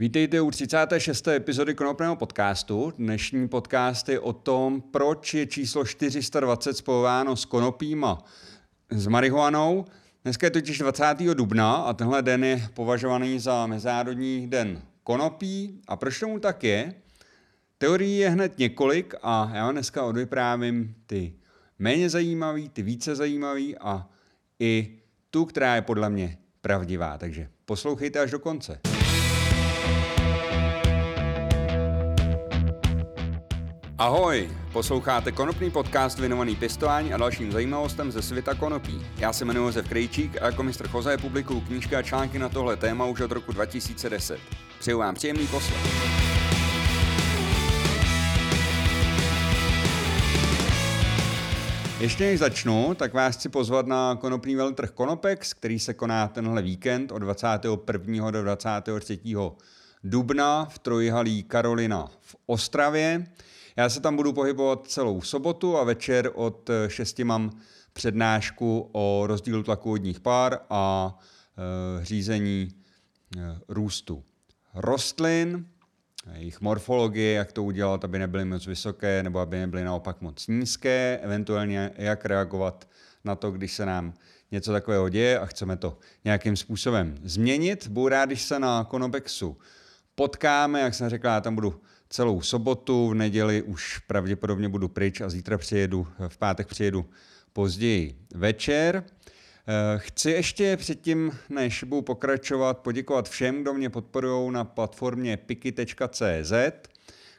Vítejte u 36. epizody Konopného podcastu. Dnešní podcast je o tom, proč je číslo 420 spojováno s konopím a s marihuanou. Dneska je totiž 20. dubna a tenhle den je považovaný za Mezinárodní den konopí. A proč tomu tak je? Teorií je hned několik a já vám dneska odvyprávím ty méně zajímavý, ty více zajímavý a i tu, která je podle mě pravdivá. Takže poslouchejte až do konce. Ahoj, posloucháte konopný podcast věnovaný pěstování a dalším zajímavostem ze světa konopí. Já se jmenuji Josef Krejčík a jako mistr Choze publikuju knížky a články na tohle téma už od roku 2010. Přeju vám příjemný poslech. Ještě než začnu, tak vás chci pozvat na konopný veletrh Konopex, který se koná tenhle víkend od 21. do 23. dubna v Trojhalí Karolina v Ostravě. Já se tam budu pohybovat celou sobotu a večer od 6 mám přednášku o rozdílu tlaku vodních pár a e, řízení e, růstu rostlin, jejich morfologie, jak to udělat, aby nebyly moc vysoké nebo aby nebyly naopak moc nízké, eventuálně jak reagovat na to, když se nám něco takového děje a chceme to nějakým způsobem změnit. Budu rád, když se na Konobexu potkáme, jak jsem řekl, já tam budu celou sobotu, v neděli už pravděpodobně budu pryč a zítra přijedu, v pátek přijedu později večer. Eh, chci ještě předtím, než budu pokračovat, poděkovat všem, kdo mě podporují na platformě piki.cz.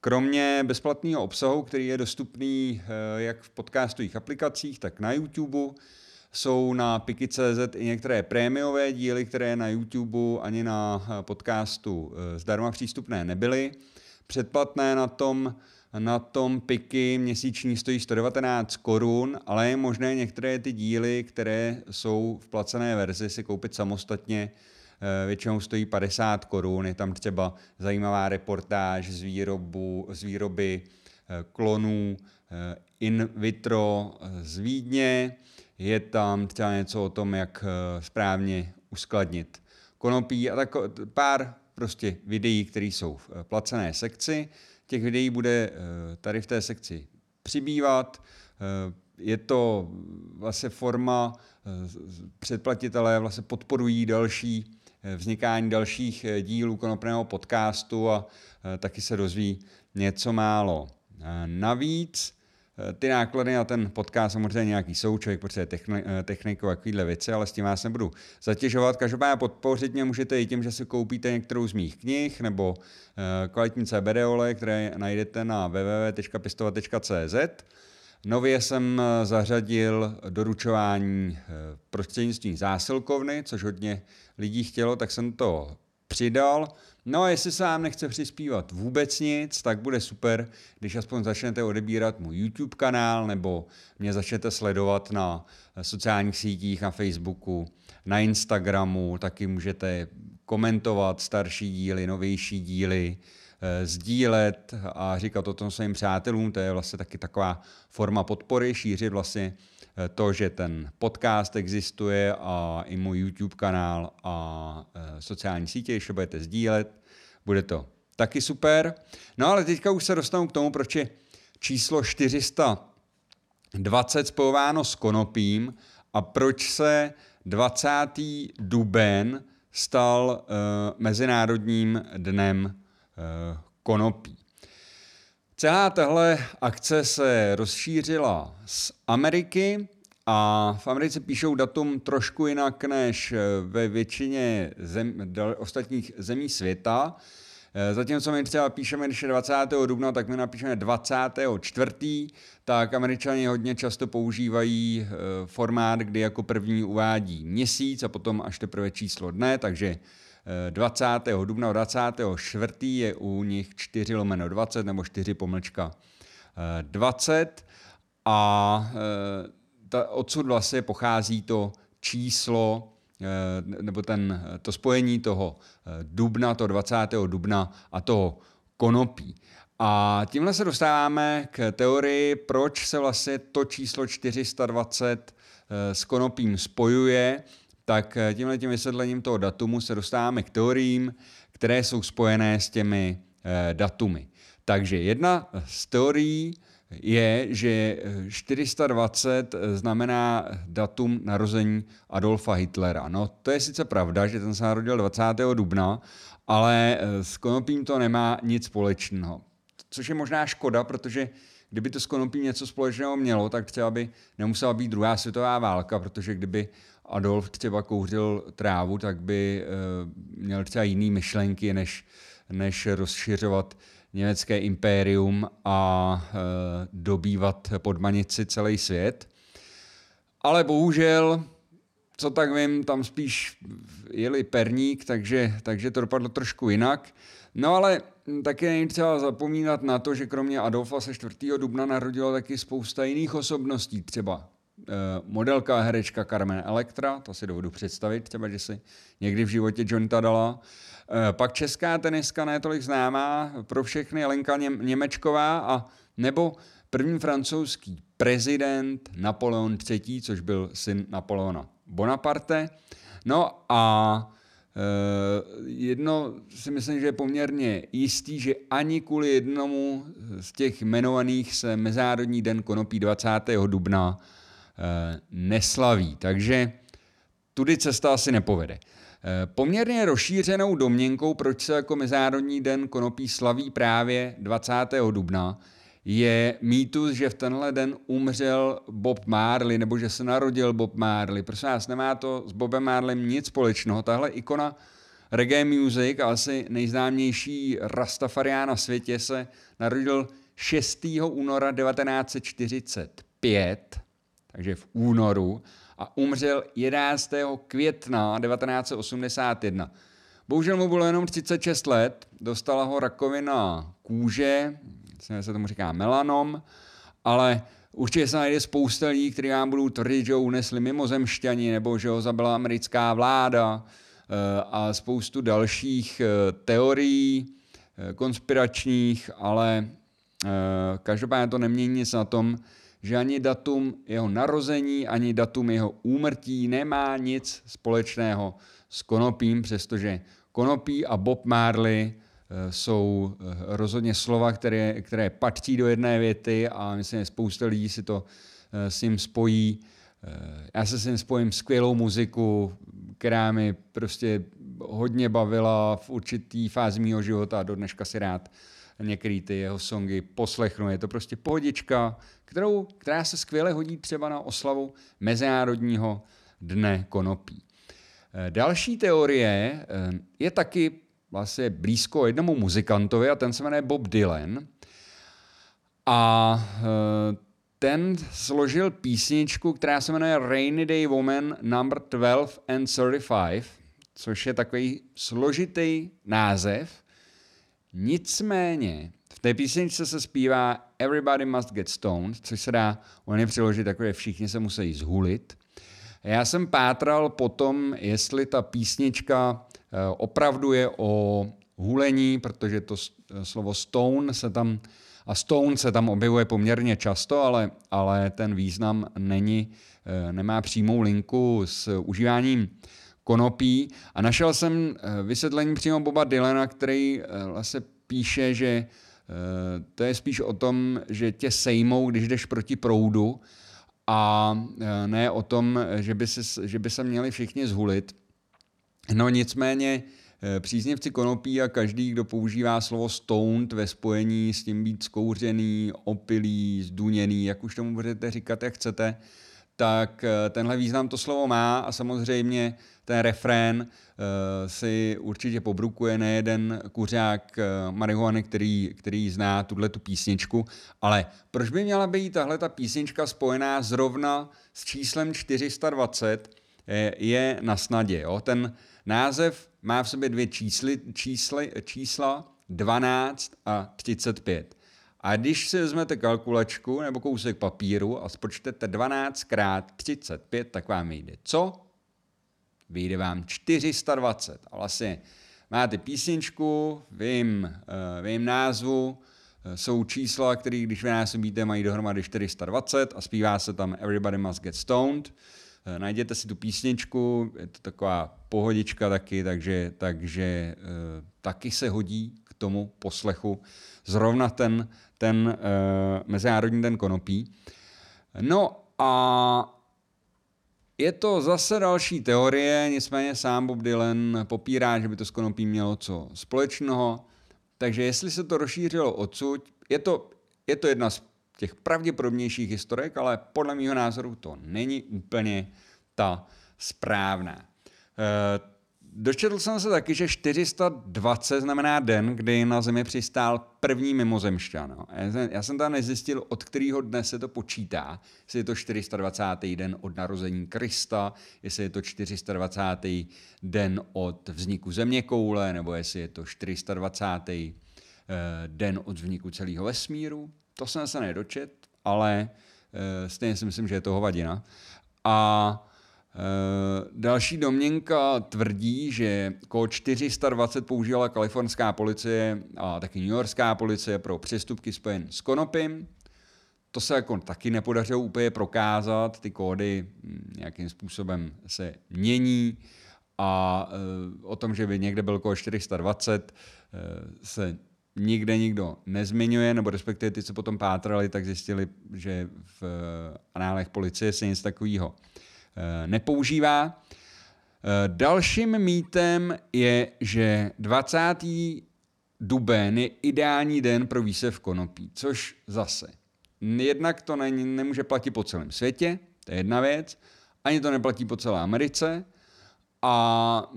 Kromě bezplatného obsahu, který je dostupný eh, jak v podcastových aplikacích, tak na YouTube, jsou na Piki.cz i některé prémiové díly, které na YouTube ani na eh, podcastu zdarma přístupné nebyly. Předplatné na tom, na tom piky měsíční stojí 119 korun, ale je možné některé ty díly, které jsou v placené verzi, si koupit samostatně. Eh, většinou stojí 50 korun, je tam třeba zajímavá reportáž z, výrobu, z výroby eh, klonů eh, in vitro z Vídně, je tam třeba něco o tom, jak správně uskladnit konopí a tak pár prostě videí, které jsou v eh, placené sekci. Těch videí bude eh, tady v té sekci přibývat. Eh, je to vlastně forma, předplatitelé vlastně podporují další vznikání dalších dílů konopného podcastu a taky se dozví něco málo. Navíc ty náklady na ten podcast samozřejmě nějaký jsou, člověk potřebuje techni- eh, techniku a takovéhle věci, ale s tím vás nebudu zatěžovat. Každopádně podpořit mě můžete i tím, že si koupíte některou z mých knih nebo eh, kvalitní CBD oleje, které najdete na www.pistovat.cz. Nově jsem zařadil doručování prostřednictvím zásilkovny, což hodně lidí chtělo, tak jsem to přidal. No a jestli se vám nechce přispívat vůbec nic, tak bude super, když aspoň začnete odebírat můj YouTube kanál nebo mě začnete sledovat na sociálních sítích, na Facebooku, na Instagramu, taky můžete komentovat starší díly, novější díly, sdílet a říkat o tom svým přátelům, to je vlastně taky taková forma podpory, šířit vlastně Eh, to, že ten podcast existuje a i můj YouTube kanál a eh, sociální sítě, když budete sdílet, bude to taky super. No ale teďka už se dostanu k tomu, proč je číslo 420 spojováno s konopím a proč se 20. duben stal uh, Mezinárodním dnem konopí. Celá tahle akce se rozšířila z Ameriky a v Americe píšou datum trošku jinak než ve většině zem, ostatních zemí světa. Eh, zatímco my třeba píšeme, když je 20. dubna, tak my napíšeme 24. Tak američani hodně často používají eh, formát, kdy jako první uvádí měsíc a potom až teprve číslo dne, takže 20. dubna 24. je u nich 4 lomeno 20 nebo 4 pomlčka 20 a eh, ta, odsud vlastně pochází to číslo eh, nebo ten, to spojení toho eh, dubna, to 20. dubna a toho konopí. A tímhle se dostáváme k teorii, proč se vlastně to číslo 420 s konopím spojuje tak eh, tímhle tím vysvětlením toho datumu se dostáváme k teoriím, které jsou spojené s těmi datumy. Takže jedna z teorií je, že 420 znamená datum narození Adolfa Hitlera. No, to je sice pravda, že ten se narodil 20. dubna, ale s konopím to nemá nic společného. Což je možná škoda, protože kdyby to s konopím něco společného mělo, tak třeba by nemusela být druhá světová válka, protože kdyby Adolf třeba kouřil trávu, tak by měl třeba jiný myšlenky, než, než rozšiřovat německé impérium a e, dobývat podmanici celý svět. Ale bohužel, co tak vím, tam spíš jeli perník, takže, takže to dopadlo trošku jinak. No ale také není třeba zapomínat na to, že kromě Adolfa se 4. dubna narodilo taky spousta jiných osobností, třeba modelka a herečka Carmen Electra, to si dovedu představit, třeba, že si někdy v životě Johnta dala. Eh, pak česká teniska ne tolik známá pro všechny, Lenka Němečková a nebo první francouzský prezident Napoleon III., což byl syn Napoleona Bonaparte. No a Uh, jedno si myslím, že je poměrně jistý, že ani kvůli jednomu z těch jmenovaných se Mezinárodní den konopí 20. dubna neslaví. Takže tudy cesta asi nepovede. Eh, poměrně rozšířenou domněnkou, proč se jako Mezinárodní den konopí slaví právě 20. dubna, je mýtus, že v tenhle den umřel Bob Marley, nebo že se narodil Bob Marley. Prosím vás, nemá to s Bobem Marleym nic společného. Tahle ikona reggae music, asi nejznámější Rastafarián na světě, se narodil 6. února 1945, takže v únoru, a umřel 11. května 1981. Bohužel mu bylo jenom 36 let, dostala ho rakovina kůže, se tomu říká melanom, ale určitě se najde spousta lidí, kteří vám budou tvrdit, že ho unesli mimozemšťani, nebo že ho zabila americká vláda eh, a spoustu dalších eh, teorií eh, konspiračních, ale každopádně to nemění nic na tom, že ani datum jeho narození, ani datum jeho úmrtí nemá nic společného s konopím, přestože konopí a Bob Marley eh, jsou eh, rozhodně slova, které, které patří do jedné věty a myslím, že spousta lidí si to eh, s ním spojí. Já se s ním spojím skvělou muziku, která mi prostě hodně bavila v určitý fázi mého života a do dneška si rád některé ty jeho songy poslechnu. Je to prostě pohodička, kterou, která se skvěle hodí třeba na oslavu Mezinárodního dne konopí. Eh, další teorie eh, je taky vlastně blízko jednomu muzikantovi a ten se jmenuje Bob Dylan. A eh, ten složil písničku, která se jmenuje Rainy Day Woman number 12 and 35, což je takový složitý název, Nicméně v té písničce se zpívá Everybody must get stoned, což se dá oni přiložit takové všichni se musí zhulit. Já jsem pátral potom, jestli ta písnička eh, opravdu je o hulení, protože to slovo stone se tam a stone se tam objevuje poměrně často, ale, ale ten význam není, eh, nemá přímou linku s užíváním konopí a našel jsem eh, vysvětlení přímo Boba Dylana, který eh, vlastně píše, že eh, to je spíš o tom, že tě sejmou, když jdeš proti proudu a ne o tom, že by, se, že by se měli všichni zhulit. No nicméně příznivci konopí a každý, kdo používá slovo stoned ve spojení s tím být zkouřený, opilý, zduněný, jak už tomu budete říkat, jak chcete, tak tenhle význam to slovo má a samozřejmě ten refrén uh, si určitě pobrukuje nejeden kuřák uh, marihuany, který, který zná tuhle tu písničku, ale proč by měla být tahle ta písnička spojená zrovna s číslem 420, je, je na snadě. Jo? Ten název má v sobě dvě čísly, čísly, čísla 12 a 35. A když si vezmete kalkulačku nebo kousek papíru a spočtete 12 krát 35, tak vám vyjde co? vyjde vám 420. A vlastně máte písničku, vím, uh, vím názvu, uh, jsou čísla, které když vynásobíte, mají dohromady 420 a zpívá se tam Everybody Must Get Stoned. Eh, najděte si tu písničku, je to taková pohodička taky, takže, takže taky se hodí tomu poslechu zrovna ten, ten uh, Mezinárodní den konopí. No a je to zase další teorie, nicméně sám Bob Dylan popírá, že by to s konopí mělo co společného. Takže jestli se to rozšířilo odsud, je to, je to jedna z těch pravděpodobnějších historek, ale podle mého názoru to není úplně ta správná. E, dočetl jsem se taky, že 420 znamená den, kdy na Zemi přistál první mimozemšťan. No. Já jsem tam nezjistil, od kterého dne se to počítá. Jestli je to 420. den od narození Krista, jestli je to 420. den od vzniku Země koule, nebo jestli je to 420. Eh, den od vzniku celého vesmíru. To jsem se nedočet, ale eh, stejně si myslím, že je to hovadina. A další domněnka tvrdí, že kód 420 použila kalifornská policie a taky New Yorkská policie pro přestupky spojen s konopím. To se jako taky nepodařilo úplně prokázat, ty kódy hm, nějakým způsobem se mění a e, o tom, že by někde byl kód 420, e, se nikde nikdo nezmiňuje, nebo respektive ty, co potom pátrali, tak zjistili, že v análech policie se nic takového Eh, nepoužívá. Eh, dalším mýtem je, že 20. duben je ideální den pro výsev konopí, což zase jednak to ne, nemůže platit po celém světě, to je jedna věc, ani to neplatí po celé Americe a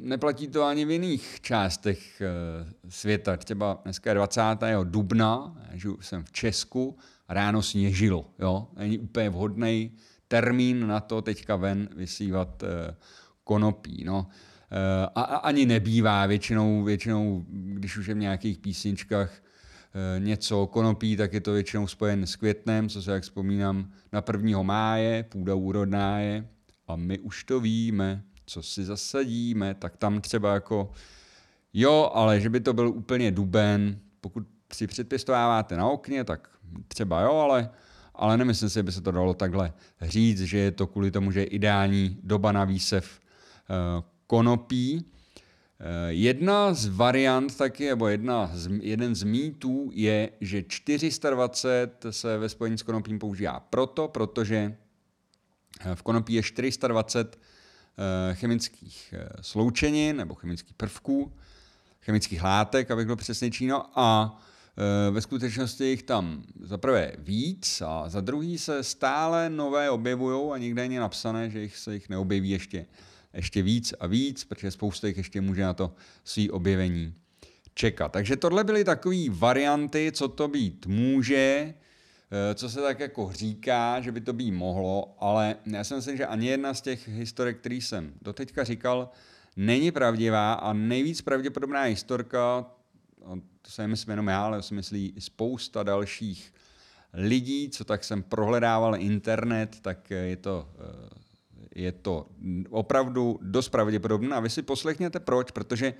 neplatí to ani v jiných částech eh, světa. Třeba dneska je 20. dubna, žiju, jsem v Česku, ráno sněžilo, jo, není úplně vhodný termín na to teďka ven vysívat eh, konopí. No. Eh, a, ani nebývá většinou, většinou, když už je v nějakých písničkách eh, něco konopí, tak je to většinou spojen s květnem, co se jak vzpomínám na 1. máje, půda úrodná je a my už to víme, co si zasadíme, tak tam třeba jako jo, ale že by to byl úplně duben, pokud si předpěstováváte na okně, tak třeba jo, ale ale nemyslím si, že by se to dalo takhle říct, že je to kvůli tomu, že je ideální doba na výsev eh, konopí. Eh, jedna z variant taky, nebo jedna z, jeden z mýtů je, že 420 se ve spojení s konopím používá proto, protože eh, v konopí je 420 chemických sloučenin nebo chemických prvků, chemických látek, abych byl přesnější, no a ve skutečnosti jich tam za prvé víc a za druhý se stále nové objevují a nikde není napsané, že jich se jich neobjeví ještě, ještě víc a víc, protože spousta jich ještě může na to svý objevení čekat. Takže tohle byly takové varianty, co to být může, eh, co se tak jako říká, že by to být mohlo, ale já si myslím, že ani jedna z těch historik, který jsem doteďka říkal, není pravdivá a nejvíc pravděpodobná historka, to se nemyslím jenom já, ale si myslí spousta dalších lidí, co tak jsem prohledával internet, tak je to, eh, je to opravdu dost pravděpodobné. A vy si poslechněte proč, protože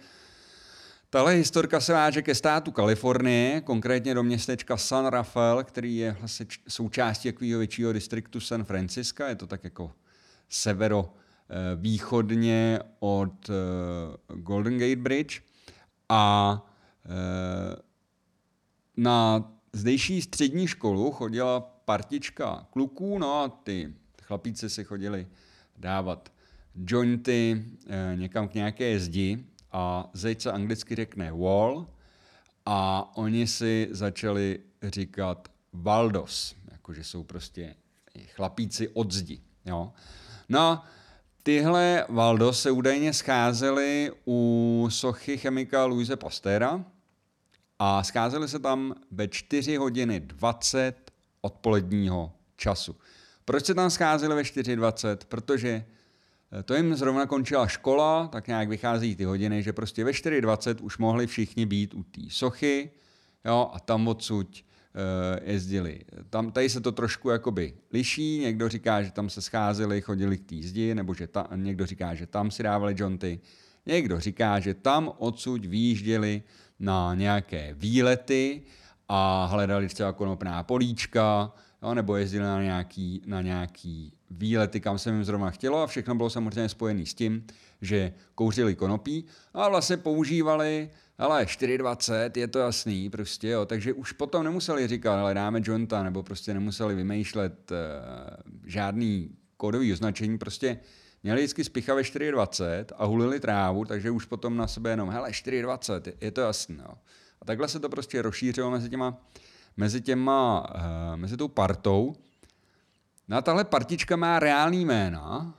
Tahle historka se váže ke státu Kalifornie, konkrétně do městečka San Rafael, který je vlastně součástí takového většího distriktu San Francisco. Je to tak jako severo východně od eh, Golden Gate Bridge. A Eh, na zdejší střední školu chodila partička kluků, no a ty chlapíci si chodili dávat jointy eh, někam k nějaké zdi a zeď se anglicky řekne wall a oni si začali říkat Valdos, jakože jsou prostě chlapíci od zdi. Jo. No tyhle Valdos se údajně scházely u sochy chemika Louise Pastera, a scházeli se tam ve 4 hodiny 20 odpoledního času. Proč se tam scházeli ve 4.20? Protože eh, to jim zrovna končila škola, tak nějak vychází ty hodiny, že prostě ve 4.20 už mohli všichni být u té sochy jo, a tam odsud jezdili. Tam, tady se to trošku jakoby liší, někdo říká, že tam se scházeli, chodili k té zdi, nebo že ta, někdo říká, že tam si dávali jonty, někdo říká, že tam odsud výjížděli na nějaké výlety a hledali třeba konopná políčka, jo, nebo jezdili na nějaký, na nějaký výlety, kam se jim zrovna chtělo a všechno bylo samozřejmě spojené s tím, že kouřili konopí a vlastně používali, ale 4,20 je to jasný prostě, jo, takže už potom nemuseli říkat, ale dáme jointa, nebo prostě nemuseli vymýšlet uh, žádný kódový označení, prostě měli vždycky spicha ve 4,20 a hulili trávu, takže už potom na sebe jenom, hele, 4,20, je to jasný, jo. A takhle se to prostě rozšířilo mezi těma, mezi těma, uh, mezi tou partou. No a tahle partička má reálný jména,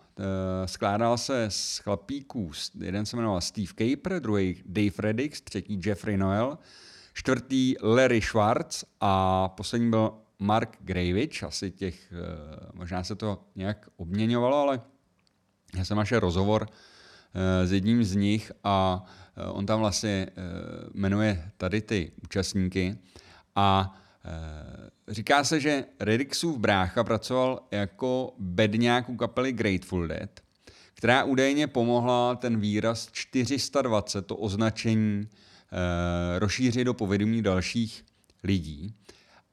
skládal se z chlapíků, jeden se jmenoval Steve Caper, druhý Dave Reddix, třetí Jeffrey Noel, čtvrtý Larry Schwartz a poslední byl Mark Gravich, asi těch, eh, možná se to nějak obměňovalo, ale já jsem našel rozhovor eh, s jedním z nich a on tam vlastně jmenuje tady ty účastníky a Eh, říká se, že Redixův brácha pracoval jako bedňák u kapely Grateful Dead, která údajně pomohla ten výraz 420, to označení, eh, rozšířit do povědomí dalších lidí.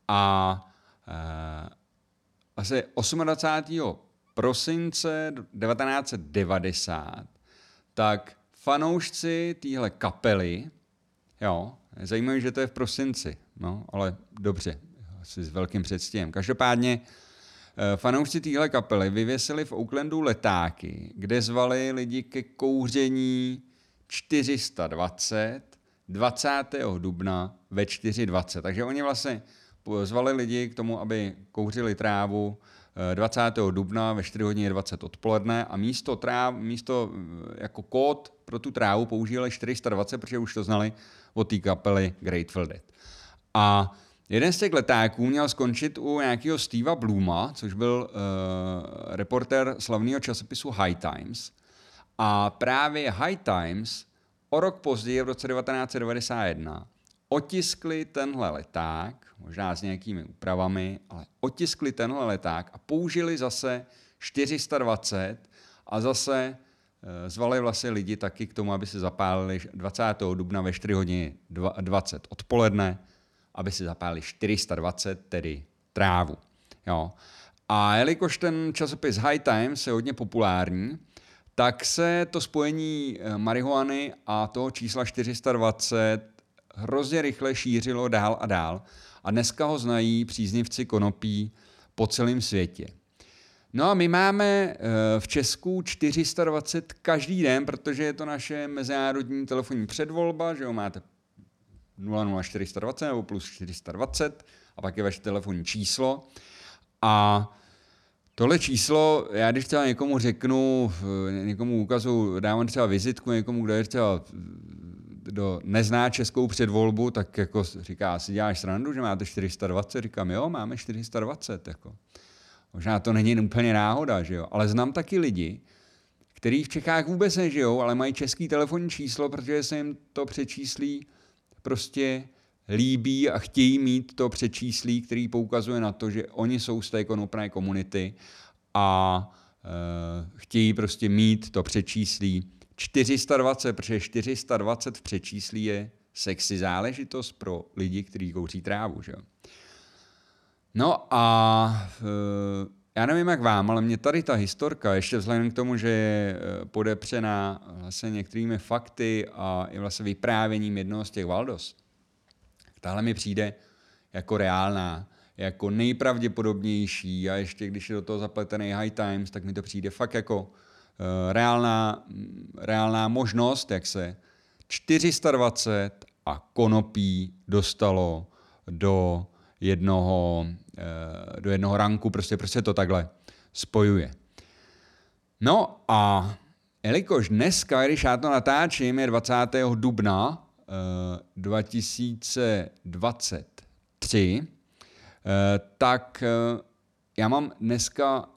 A eh, asi 28. prosince 1990 tak fanoušci téhle kapely, jo, zajímavé, že to je v prosinci, No, ale dobře, asi s velkým předstihem. Každopádně eh, fanoušci téhle kapely vyvěsili v Oaklandu letáky, kde zvali lidi ke kouření 420 20. dubna ve 4.20. Takže oni vlastně zvali lidi k tomu, aby kouřili trávu 20. Eh, dubna ve 4 hodiny 20 odpoledne a místo, tráv, místo eh, jako kód pro tu trávu používali 420, protože už to znali od té kapely Grateful Dead. A jeden z těch letáků měl skončit u nějakého Steva Bluma, což byl uh, reporter slavného časopisu High Times. A právě High Times o rok později, v roce 1991, otiskli tenhle leták, možná s nějakými úpravami, ale otiskli tenhle leták a použili zase 420 a zase eh, zvali vlastně lidi taky k tomu, aby se zapálili 20. dubna ve 4 hodiny 20 odpoledne aby si zapálili 420, tedy trávu. Jo. A jelikož ten časopis High Times je hodně populární, tak se to spojení eh, marihuany a toho čísla 420 hrozně rychle šířilo dál a dál. A dneska ho znají příznivci konopí po celém světě. No a my máme eh, v Česku 420 každý den, protože je to naše mezinárodní telefonní předvolba, že jo, máte 00420 nebo plus 420 a pak je vaše telefonní číslo. A tohle číslo, já když třeba někomu řeknu, někomu ukazu, dávám třeba vizitku někomu, kdo je třeba kdo nezná českou předvolbu, tak jako říká, si děláš srandu, že máte 420? Říkám, jo, máme 420. Jako. Možná to není úplně náhoda, že jo? ale znám taky lidi, kteří v Čechách vůbec nežijou, ale mají český telefonní číslo, protože se jim to přečíslí prostě líbí a chtějí mít to přečíslí, který poukazuje na to, že oni jsou z té konopné komunity a e, chtějí prostě mít to přečíslí 420, protože 420 v přečíslí je sexy záležitost pro lidi, kteří kouří trávu. Že? No a e, já nevím jak vám, ale mě tady ta historka, ještě vzhledem k tomu, že je eh, podepřená vlastně některými fakty a i vlastně vyprávěním jednoho z těch Valdos, tahle mi přijde jako reálná, jako nejpravděpodobnější a ještě když je do toho zapletený High Times, tak mi to přijde fakt jako reálná, reálná možnost, jak se 420 a konopí dostalo do jednoho, eh, do jednoho ranku, prostě, prostě to takhle spojuje. No a jelikož dneska, když já to natáčím, je 20. dubna 2023, eh, eh, tak já mám dneska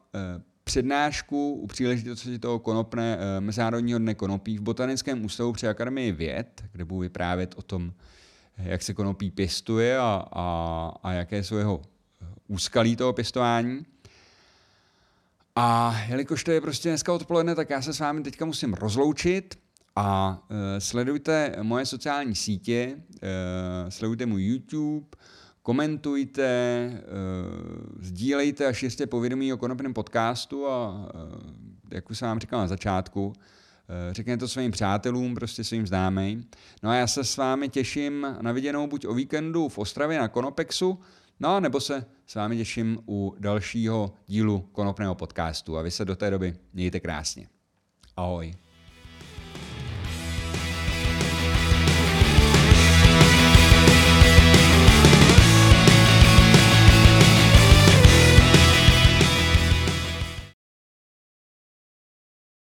přednášku u příležitosti toho konopné, Mezinárodního dne konopí v Botanickém ústavu při Akademii věd, kde budu vyprávět o tom, jak se konopí pěstuje a, a, a jaké jsou jeho úskalí toho pěstování. A jelikož to je prostě dneska odpoledne, tak já se s vámi teďka musím rozloučit a uh, sledujte moje sociální sítě, uh, sledujte můj YouTube, komentujte, sdílejte a šiřte povědomí o konopném podcastu a jak už jsem vám říkal na začátku, řekněte to svým přátelům, prostě svým známým. No a já se s vámi těším na viděnou buď o víkendu v Ostravě na Konopexu, no nebo se s vámi těším u dalšího dílu Konopného podcastu a vy se do té doby mějte krásně. Ahoj.